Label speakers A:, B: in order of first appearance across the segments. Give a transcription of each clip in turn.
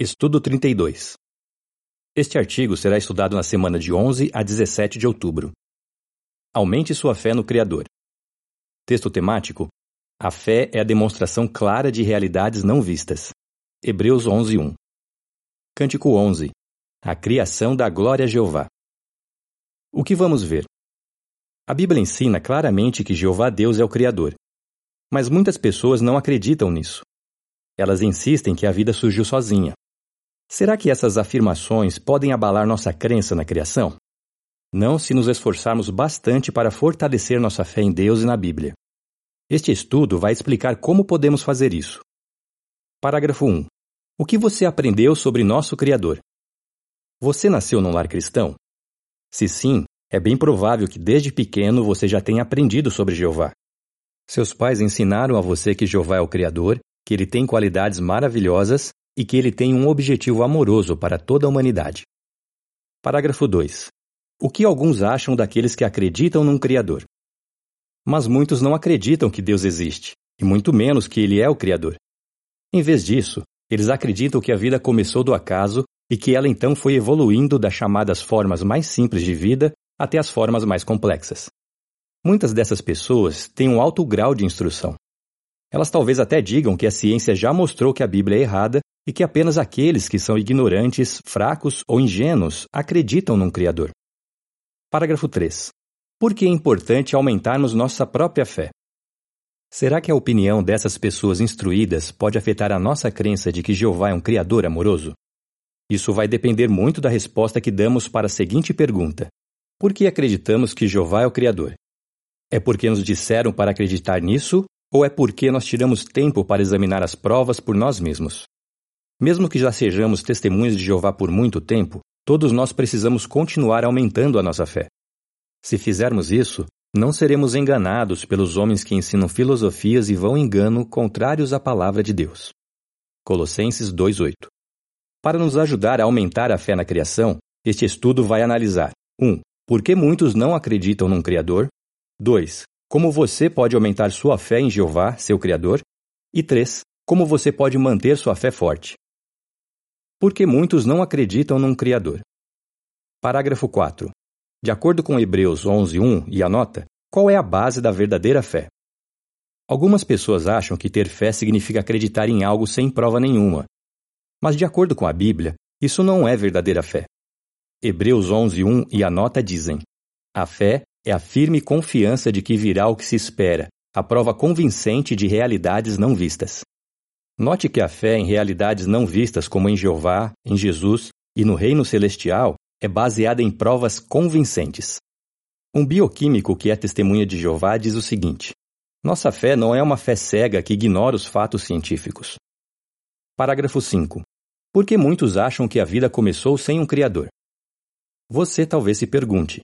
A: Estudo 32. Este artigo será estudado na semana de 11 a 17 de outubro. Aumente sua fé no Criador. Texto temático: A fé é a demonstração clara de realidades não vistas. Hebreus 11:1. Cântico 11. A criação da glória a Jeová. O que vamos ver? A Bíblia ensina claramente que Jeová Deus é o Criador. Mas muitas pessoas não acreditam nisso. Elas insistem que a vida surgiu sozinha. Será que essas afirmações podem abalar nossa crença na criação? Não se nos esforçarmos bastante para fortalecer nossa fé em Deus e na Bíblia. Este estudo vai explicar como podemos fazer isso. Parágrafo 1. O que você aprendeu sobre nosso Criador? Você nasceu num lar cristão? Se sim, é bem provável que desde pequeno você já tenha aprendido sobre Jeová. Seus pais ensinaram a você que Jeová é o Criador, que ele tem qualidades maravilhosas e que ele tem um objetivo amoroso para toda a humanidade. Parágrafo 2. O que alguns acham daqueles que acreditam num Criador? Mas muitos não acreditam que Deus existe, e muito menos que Ele é o Criador. Em vez disso, eles acreditam que a vida começou do acaso e que ela então foi evoluindo das chamadas formas mais simples de vida até as formas mais complexas. Muitas dessas pessoas têm um alto grau de instrução. Elas talvez até digam que a ciência já mostrou que a Bíblia é errada e que apenas aqueles que são ignorantes, fracos ou ingênuos acreditam num Criador. Parágrafo 3. Por que é importante aumentarmos nossa própria fé? Será que a opinião dessas pessoas instruídas pode afetar a nossa crença de que Jeová é um Criador amoroso? Isso vai depender muito da resposta que damos para a seguinte pergunta: Por que acreditamos que Jeová é o Criador? É porque nos disseram para acreditar nisso ou é porque nós tiramos tempo para examinar as provas por nós mesmos? Mesmo que já sejamos testemunhas de Jeová por muito tempo, todos nós precisamos continuar aumentando a nossa fé. Se fizermos isso, não seremos enganados pelos homens que ensinam filosofias e vão engano contrários à palavra de Deus. Colossenses 2:8. Para nos ajudar a aumentar a fé na criação, este estudo vai analisar 1. Um, por que muitos não acreditam num Criador? 2. Como você pode aumentar sua fé em Jeová, seu Criador? E 3. Como você pode manter sua fé forte? Porque muitos não acreditam num Criador. Parágrafo 4. De acordo com Hebreus 11:1 e a nota, qual é a base da verdadeira fé? Algumas pessoas acham que ter fé significa acreditar em algo sem prova nenhuma. Mas de acordo com a Bíblia, isso não é verdadeira fé. Hebreus 11:1 e a nota dizem: A fé é a firme confiança de que virá o que se espera, a prova convincente de realidades não vistas. Note que a fé em realidades não vistas como em Jeová, em Jesus e no reino celestial é baseada em provas convincentes. Um bioquímico que é testemunha de Jeová diz o seguinte: Nossa fé não é uma fé cega que ignora os fatos científicos. Parágrafo 5. Por que muitos acham que a vida começou sem um Criador? Você talvez se pergunte: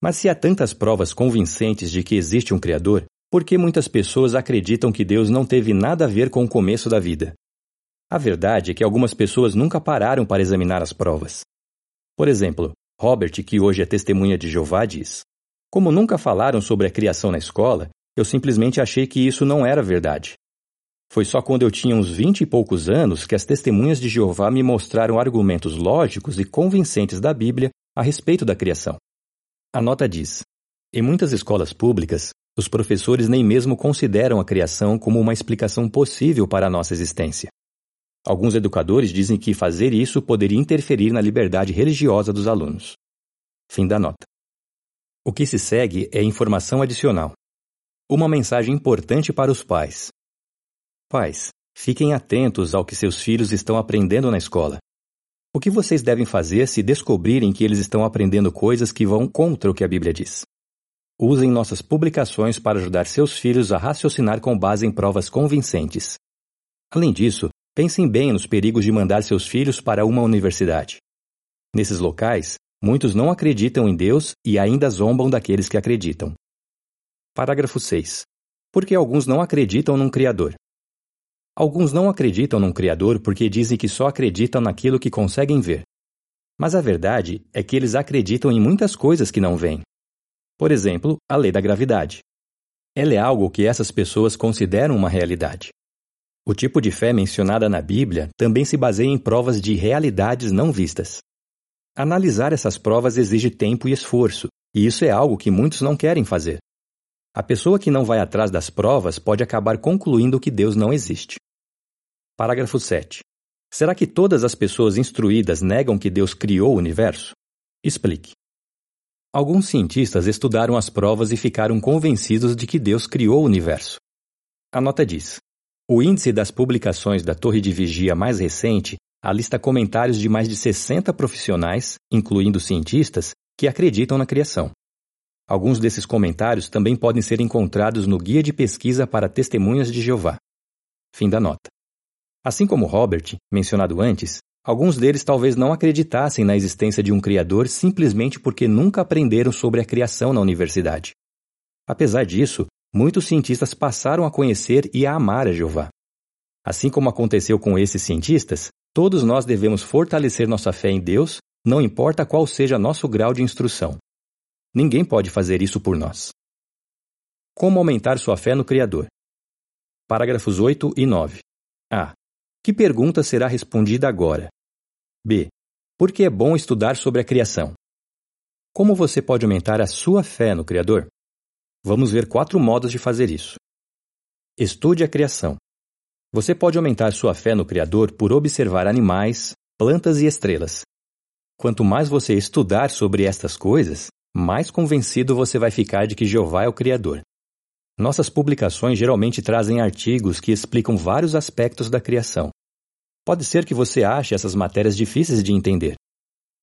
A: mas se há tantas provas convincentes de que existe um Criador, por que muitas pessoas acreditam que Deus não teve nada a ver com o começo da vida? A verdade é que algumas pessoas nunca pararam para examinar as provas. Por exemplo, Robert, que hoje é testemunha de Jeová, diz: Como nunca falaram sobre a criação na escola, eu simplesmente achei que isso não era verdade. Foi só quando eu tinha uns vinte e poucos anos que as testemunhas de Jeová me mostraram argumentos lógicos e convincentes da Bíblia a respeito da criação. A nota diz: Em muitas escolas públicas, os professores nem mesmo consideram a criação como uma explicação possível para a nossa existência. Alguns educadores dizem que fazer isso poderia interferir na liberdade religiosa dos alunos. Fim da nota. O que se segue é informação adicional. Uma mensagem importante para os pais. Pais, fiquem atentos ao que seus filhos estão aprendendo na escola. O que vocês devem fazer se descobrirem que eles estão aprendendo coisas que vão contra o que a Bíblia diz? Usem nossas publicações para ajudar seus filhos a raciocinar com base em provas convincentes. Além disso, pensem bem nos perigos de mandar seus filhos para uma universidade. Nesses locais, muitos não acreditam em Deus e ainda zombam daqueles que acreditam. Parágrafo 6. Porque alguns não acreditam num Criador. Alguns não acreditam num Criador porque dizem que só acreditam naquilo que conseguem ver. Mas a verdade é que eles acreditam em muitas coisas que não veem. Por exemplo, a lei da gravidade. Ela é algo que essas pessoas consideram uma realidade. O tipo de fé mencionada na Bíblia também se baseia em provas de realidades não vistas. Analisar essas provas exige tempo e esforço, e isso é algo que muitos não querem fazer. A pessoa que não vai atrás das provas pode acabar concluindo que Deus não existe. Parágrafo 7. Será que todas as pessoas instruídas negam que Deus criou o universo? Explique. Alguns cientistas estudaram as provas e ficaram convencidos de que Deus criou o universo. A nota diz: o índice das publicações da Torre de Vigia mais recente alista comentários de mais de 60 profissionais, incluindo cientistas, que acreditam na criação. Alguns desses comentários também podem ser encontrados no Guia de Pesquisa para Testemunhas de Jeová. Fim da nota. Assim como Robert, mencionado antes, alguns deles talvez não acreditassem na existência de um Criador simplesmente porque nunca aprenderam sobre a criação na universidade. Apesar disso, muitos cientistas passaram a conhecer e a amar a Jeová. Assim como aconteceu com esses cientistas, todos nós devemos fortalecer nossa fé em Deus, não importa qual seja nosso grau de instrução. Ninguém pode fazer isso por nós. Como aumentar sua fé no Criador? Parágrafos 8 e 9. A. Que pergunta será respondida agora? B. Por que é bom estudar sobre a criação? Como você pode aumentar a sua fé no Criador? Vamos ver quatro modos de fazer isso. Estude a criação. Você pode aumentar sua fé no Criador por observar animais, plantas e estrelas. Quanto mais você estudar sobre estas coisas, mais convencido você vai ficar de que Jeová é o Criador. Nossas publicações geralmente trazem artigos que explicam vários aspectos da criação. Pode ser que você ache essas matérias difíceis de entender.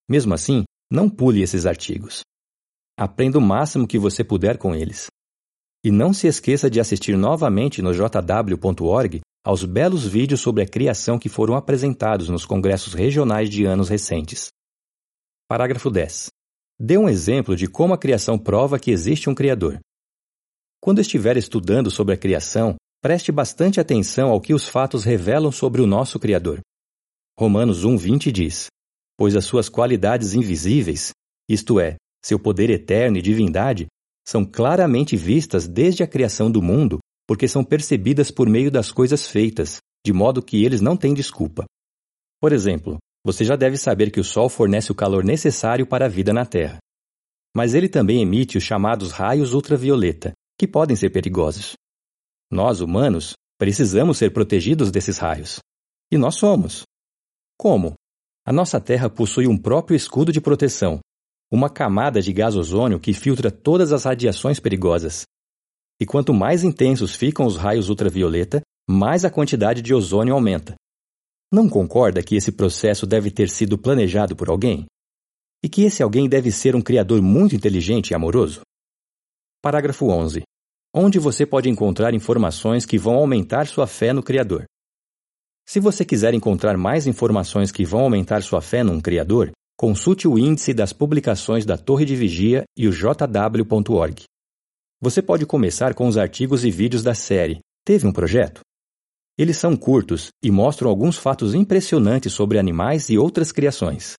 A: Mesmo assim, não pule esses artigos. Aprenda o máximo que você puder com eles. E não se esqueça de assistir novamente no jw.org aos belos vídeos sobre a criação que foram apresentados nos congressos regionais de anos recentes. Parágrafo 10. Dê um exemplo de como a criação prova que existe um Criador. Quando estiver estudando sobre a criação, preste bastante atenção ao que os fatos revelam sobre o nosso Criador. Romanos 1,20 diz: Pois as suas qualidades invisíveis, isto é, seu poder eterno e divindade, são claramente vistas desde a criação do mundo, porque são percebidas por meio das coisas feitas, de modo que eles não têm desculpa. Por exemplo, você já deve saber que o Sol fornece o calor necessário para a vida na Terra. Mas ele também emite os chamados raios ultravioleta, que podem ser perigosos. Nós, humanos, precisamos ser protegidos desses raios. E nós somos. Como? A nossa Terra possui um próprio escudo de proteção, uma camada de gás ozônio que filtra todas as radiações perigosas. E quanto mais intensos ficam os raios ultravioleta, mais a quantidade de ozônio aumenta. Não concorda que esse processo deve ter sido planejado por alguém? E que esse alguém deve ser um criador muito inteligente e amoroso? Parágrafo 11. Onde você pode encontrar informações que vão aumentar sua fé no Criador? Se você quiser encontrar mais informações que vão aumentar sua fé num Criador, consulte o índice das publicações da Torre de Vigia e o jw.org. Você pode começar com os artigos e vídeos da série Teve um projeto? Eles são curtos e mostram alguns fatos impressionantes sobre animais e outras criações.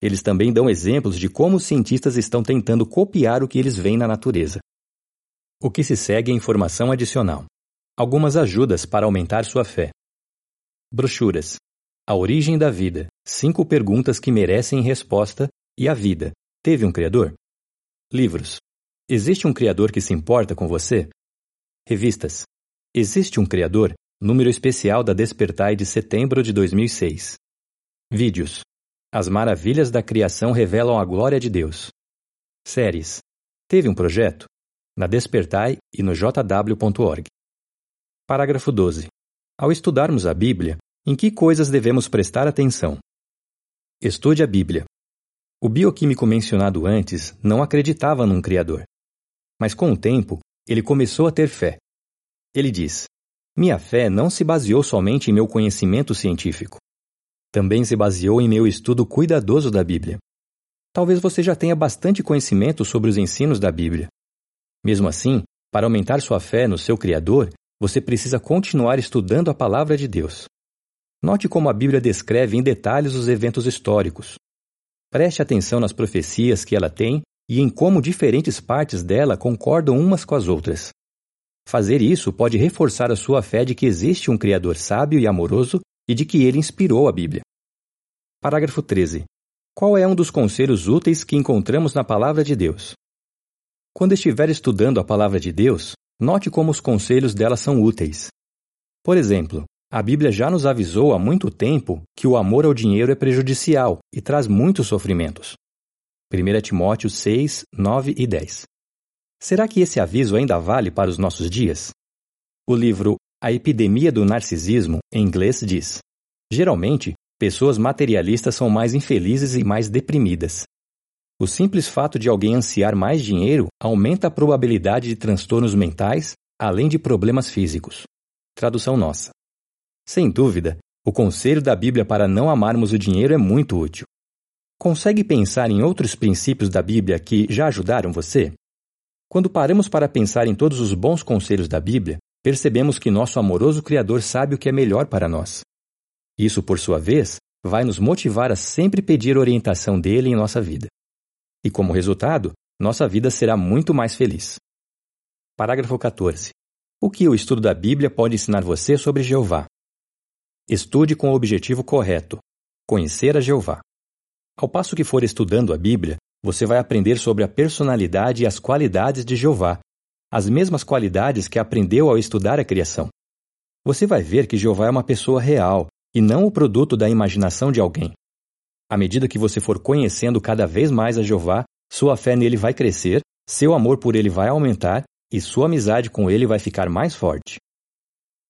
A: Eles também dão exemplos de como os cientistas estão tentando copiar o que eles veem na natureza. O que se segue é informação adicional. Algumas ajudas para aumentar sua fé. Brochuras. A origem da vida. Cinco perguntas que merecem resposta. E a vida. Teve um Criador? Livros. Existe um Criador que se importa com você? Revistas. Existe um Criador? Número especial da Despertai de setembro de 2006. Vídeos. As maravilhas da criação revelam a glória de Deus. Séries. Teve um projeto? Na Despertai e no jw.org. Parágrafo 12. Ao estudarmos a Bíblia, em que coisas devemos prestar atenção? Estude a Bíblia. O bioquímico mencionado antes não acreditava num Criador. Mas com o tempo, ele começou a ter fé. Ele diz: Minha fé não se baseou somente em meu conhecimento científico também se baseou em meu estudo cuidadoso da Bíblia. Talvez você já tenha bastante conhecimento sobre os ensinos da Bíblia. Mesmo assim, para aumentar sua fé no seu Criador, você precisa continuar estudando a palavra de Deus. Note como a Bíblia descreve em detalhes os eventos históricos. Preste atenção nas profecias que ela tem e em como diferentes partes dela concordam umas com as outras. Fazer isso pode reforçar a sua fé de que existe um Criador sábio e amoroso e de que ele inspirou a Bíblia. Parágrafo 13. Qual é um dos conselhos úteis que encontramos na Palavra de Deus? Quando estiver estudando a Palavra de Deus, note como os conselhos dela são úteis. Por exemplo, a Bíblia já nos avisou há muito tempo que o amor ao dinheiro é prejudicial e traz muitos sofrimentos. 1 Timóteo 6, 9 e 10. Será que esse aviso ainda vale para os nossos dias? O livro A Epidemia do Narcisismo, em inglês, diz: Geralmente, pessoas materialistas são mais infelizes e mais deprimidas. O simples fato de alguém ansiar mais dinheiro aumenta a probabilidade de transtornos mentais, além de problemas físicos. Tradução nossa. Sem dúvida, o conselho da Bíblia para não amarmos o dinheiro é muito útil. Consegue pensar em outros princípios da Bíblia que já ajudaram você? Quando paramos para pensar em todos os bons conselhos da Bíblia, percebemos que nosso amoroso Criador sabe o que é melhor para nós. Isso, por sua vez, vai nos motivar a sempre pedir orientação dele em nossa vida. E como resultado, nossa vida será muito mais feliz. Parágrafo 14. O que o estudo da Bíblia pode ensinar você sobre Jeová? Estude com o objetivo correto: conhecer a Jeová. Ao passo que for estudando a Bíblia, você vai aprender sobre a personalidade e as qualidades de Jeová, as mesmas qualidades que aprendeu ao estudar a criação. Você vai ver que Jeová é uma pessoa real e não o produto da imaginação de alguém. À medida que você for conhecendo cada vez mais a Jeová, sua fé nele vai crescer, seu amor por ele vai aumentar e sua amizade com ele vai ficar mais forte.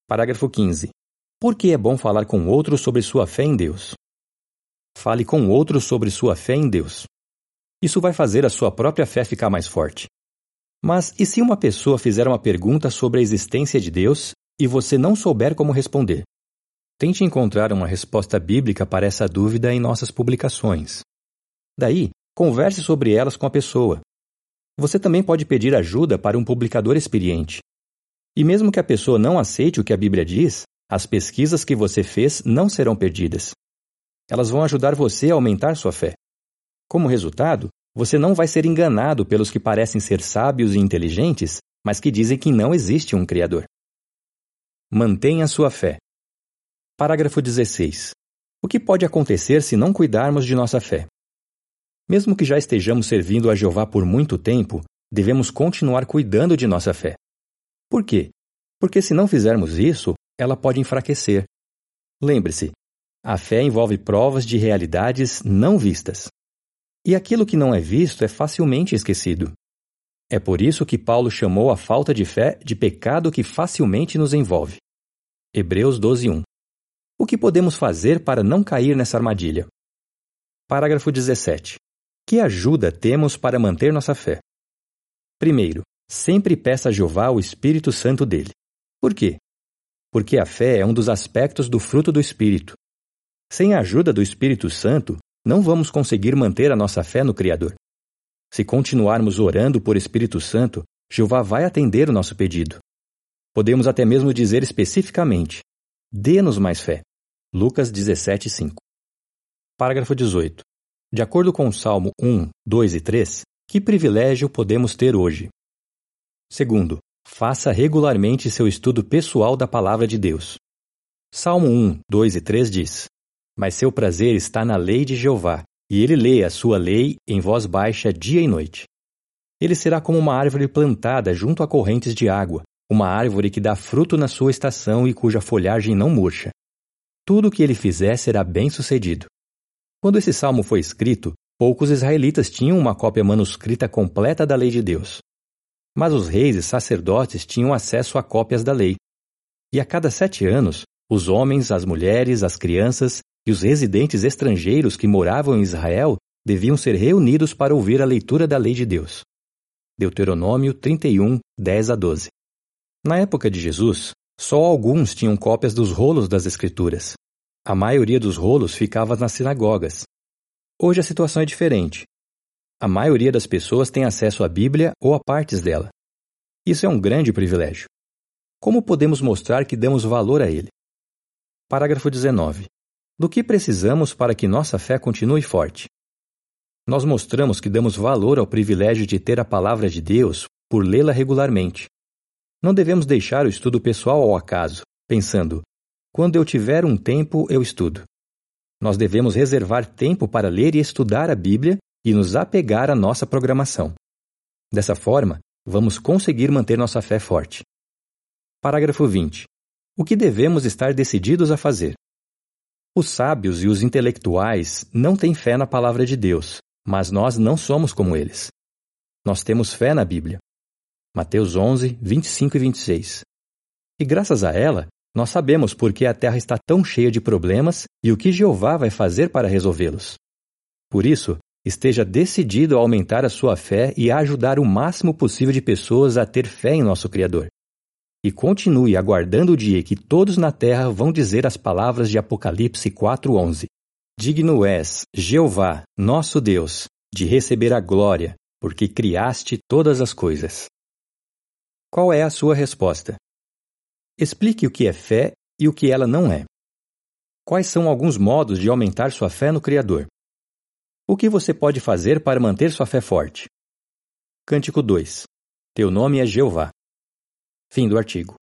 A: Parágrafo 15. Por que é bom falar com outros sobre sua fé em Deus? Fale com outros sobre sua fé em Deus. Isso vai fazer a sua própria fé ficar mais forte. Mas e se uma pessoa fizer uma pergunta sobre a existência de Deus e você não souber como responder? Tente encontrar uma resposta bíblica para essa dúvida em nossas publicações. Daí, converse sobre elas com a pessoa. Você também pode pedir ajuda para um publicador experiente. E mesmo que a pessoa não aceite o que a Bíblia diz, as pesquisas que você fez não serão perdidas. Elas vão ajudar você a aumentar sua fé. Como resultado, você não vai ser enganado pelos que parecem ser sábios e inteligentes, mas que dizem que não existe um Criador. Mantenha sua fé. Parágrafo 16. O que pode acontecer se não cuidarmos de nossa fé? Mesmo que já estejamos servindo a Jeová por muito tempo, devemos continuar cuidando de nossa fé. Por quê? Porque se não fizermos isso, ela pode enfraquecer. Lembre-se, a fé envolve provas de realidades não vistas. E aquilo que não é visto é facilmente esquecido. É por isso que Paulo chamou a falta de fé de pecado que facilmente nos envolve. Hebreus 12:1. O que podemos fazer para não cair nessa armadilha? Parágrafo 17. Que ajuda temos para manter nossa fé? Primeiro, sempre peça a Jeová o Espírito Santo dele. Por quê? porque a fé é um dos aspectos do fruto do Espírito. Sem a ajuda do Espírito Santo, não vamos conseguir manter a nossa fé no Criador. Se continuarmos orando por Espírito Santo, Jeová vai atender o nosso pedido. Podemos até mesmo dizer especificamente: Dê-nos mais fé. Lucas 17, 5. Parágrafo 18. De acordo com o Salmo 1, 2 e 3, que privilégio podemos ter hoje? Segundo, Faça regularmente seu estudo pessoal da Palavra de Deus. Salmo 1, 2 e 3 diz: Mas seu prazer está na lei de Jeová, e ele lê a sua lei em voz baixa dia e noite. Ele será como uma árvore plantada junto a correntes de água, uma árvore que dá fruto na sua estação e cuja folhagem não murcha. Tudo o que ele fizer será bem-sucedido. Quando esse salmo foi escrito, poucos israelitas tinham uma cópia manuscrita completa da lei de Deus. Mas os reis e sacerdotes tinham acesso a cópias da lei. E a cada sete anos, os homens, as mulheres, as crianças e os residentes estrangeiros que moravam em Israel deviam ser reunidos para ouvir a leitura da lei de Deus. Deuteronômio 31, 10 a 12. Na época de Jesus, só alguns tinham cópias dos rolos das Escrituras. A maioria dos rolos ficava nas sinagogas. Hoje a situação é diferente. A maioria das pessoas tem acesso à Bíblia ou a partes dela. Isso é um grande privilégio. Como podemos mostrar que damos valor a ele? Parágrafo 19. Do que precisamos para que nossa fé continue forte? Nós mostramos que damos valor ao privilégio de ter a palavra de Deus por lê-la regularmente. Não devemos deixar o estudo pessoal ao acaso, pensando: quando eu tiver um tempo, eu estudo. Nós devemos reservar tempo para ler e estudar a Bíblia e nos apegar à nossa programação. Dessa forma, vamos conseguir manter nossa fé forte. Parágrafo 20. O que devemos estar decididos a fazer? Os sábios e os intelectuais não têm fé na palavra de Deus, mas nós não somos como eles. Nós temos fé na Bíblia. Mateus 11, 25 e 26. E graças a ela, nós sabemos por que a terra está tão cheia de problemas e o que Jeová vai fazer para resolvê-los. Por isso, esteja decidido a aumentar a sua fé e a ajudar o máximo possível de pessoas a ter fé em nosso Criador. E continue aguardando o dia que todos na terra vão dizer as palavras de Apocalipse 4:11. Digno és, Jeová, nosso Deus, de receber a glória, porque criaste todas as coisas. Qual é a sua resposta? Explique o que é fé e o que ela não é. Quais são alguns modos de aumentar sua fé no Criador? O que você pode fazer para manter sua fé forte? Cântico 2 Teu nome é Jeová. Fim do artigo.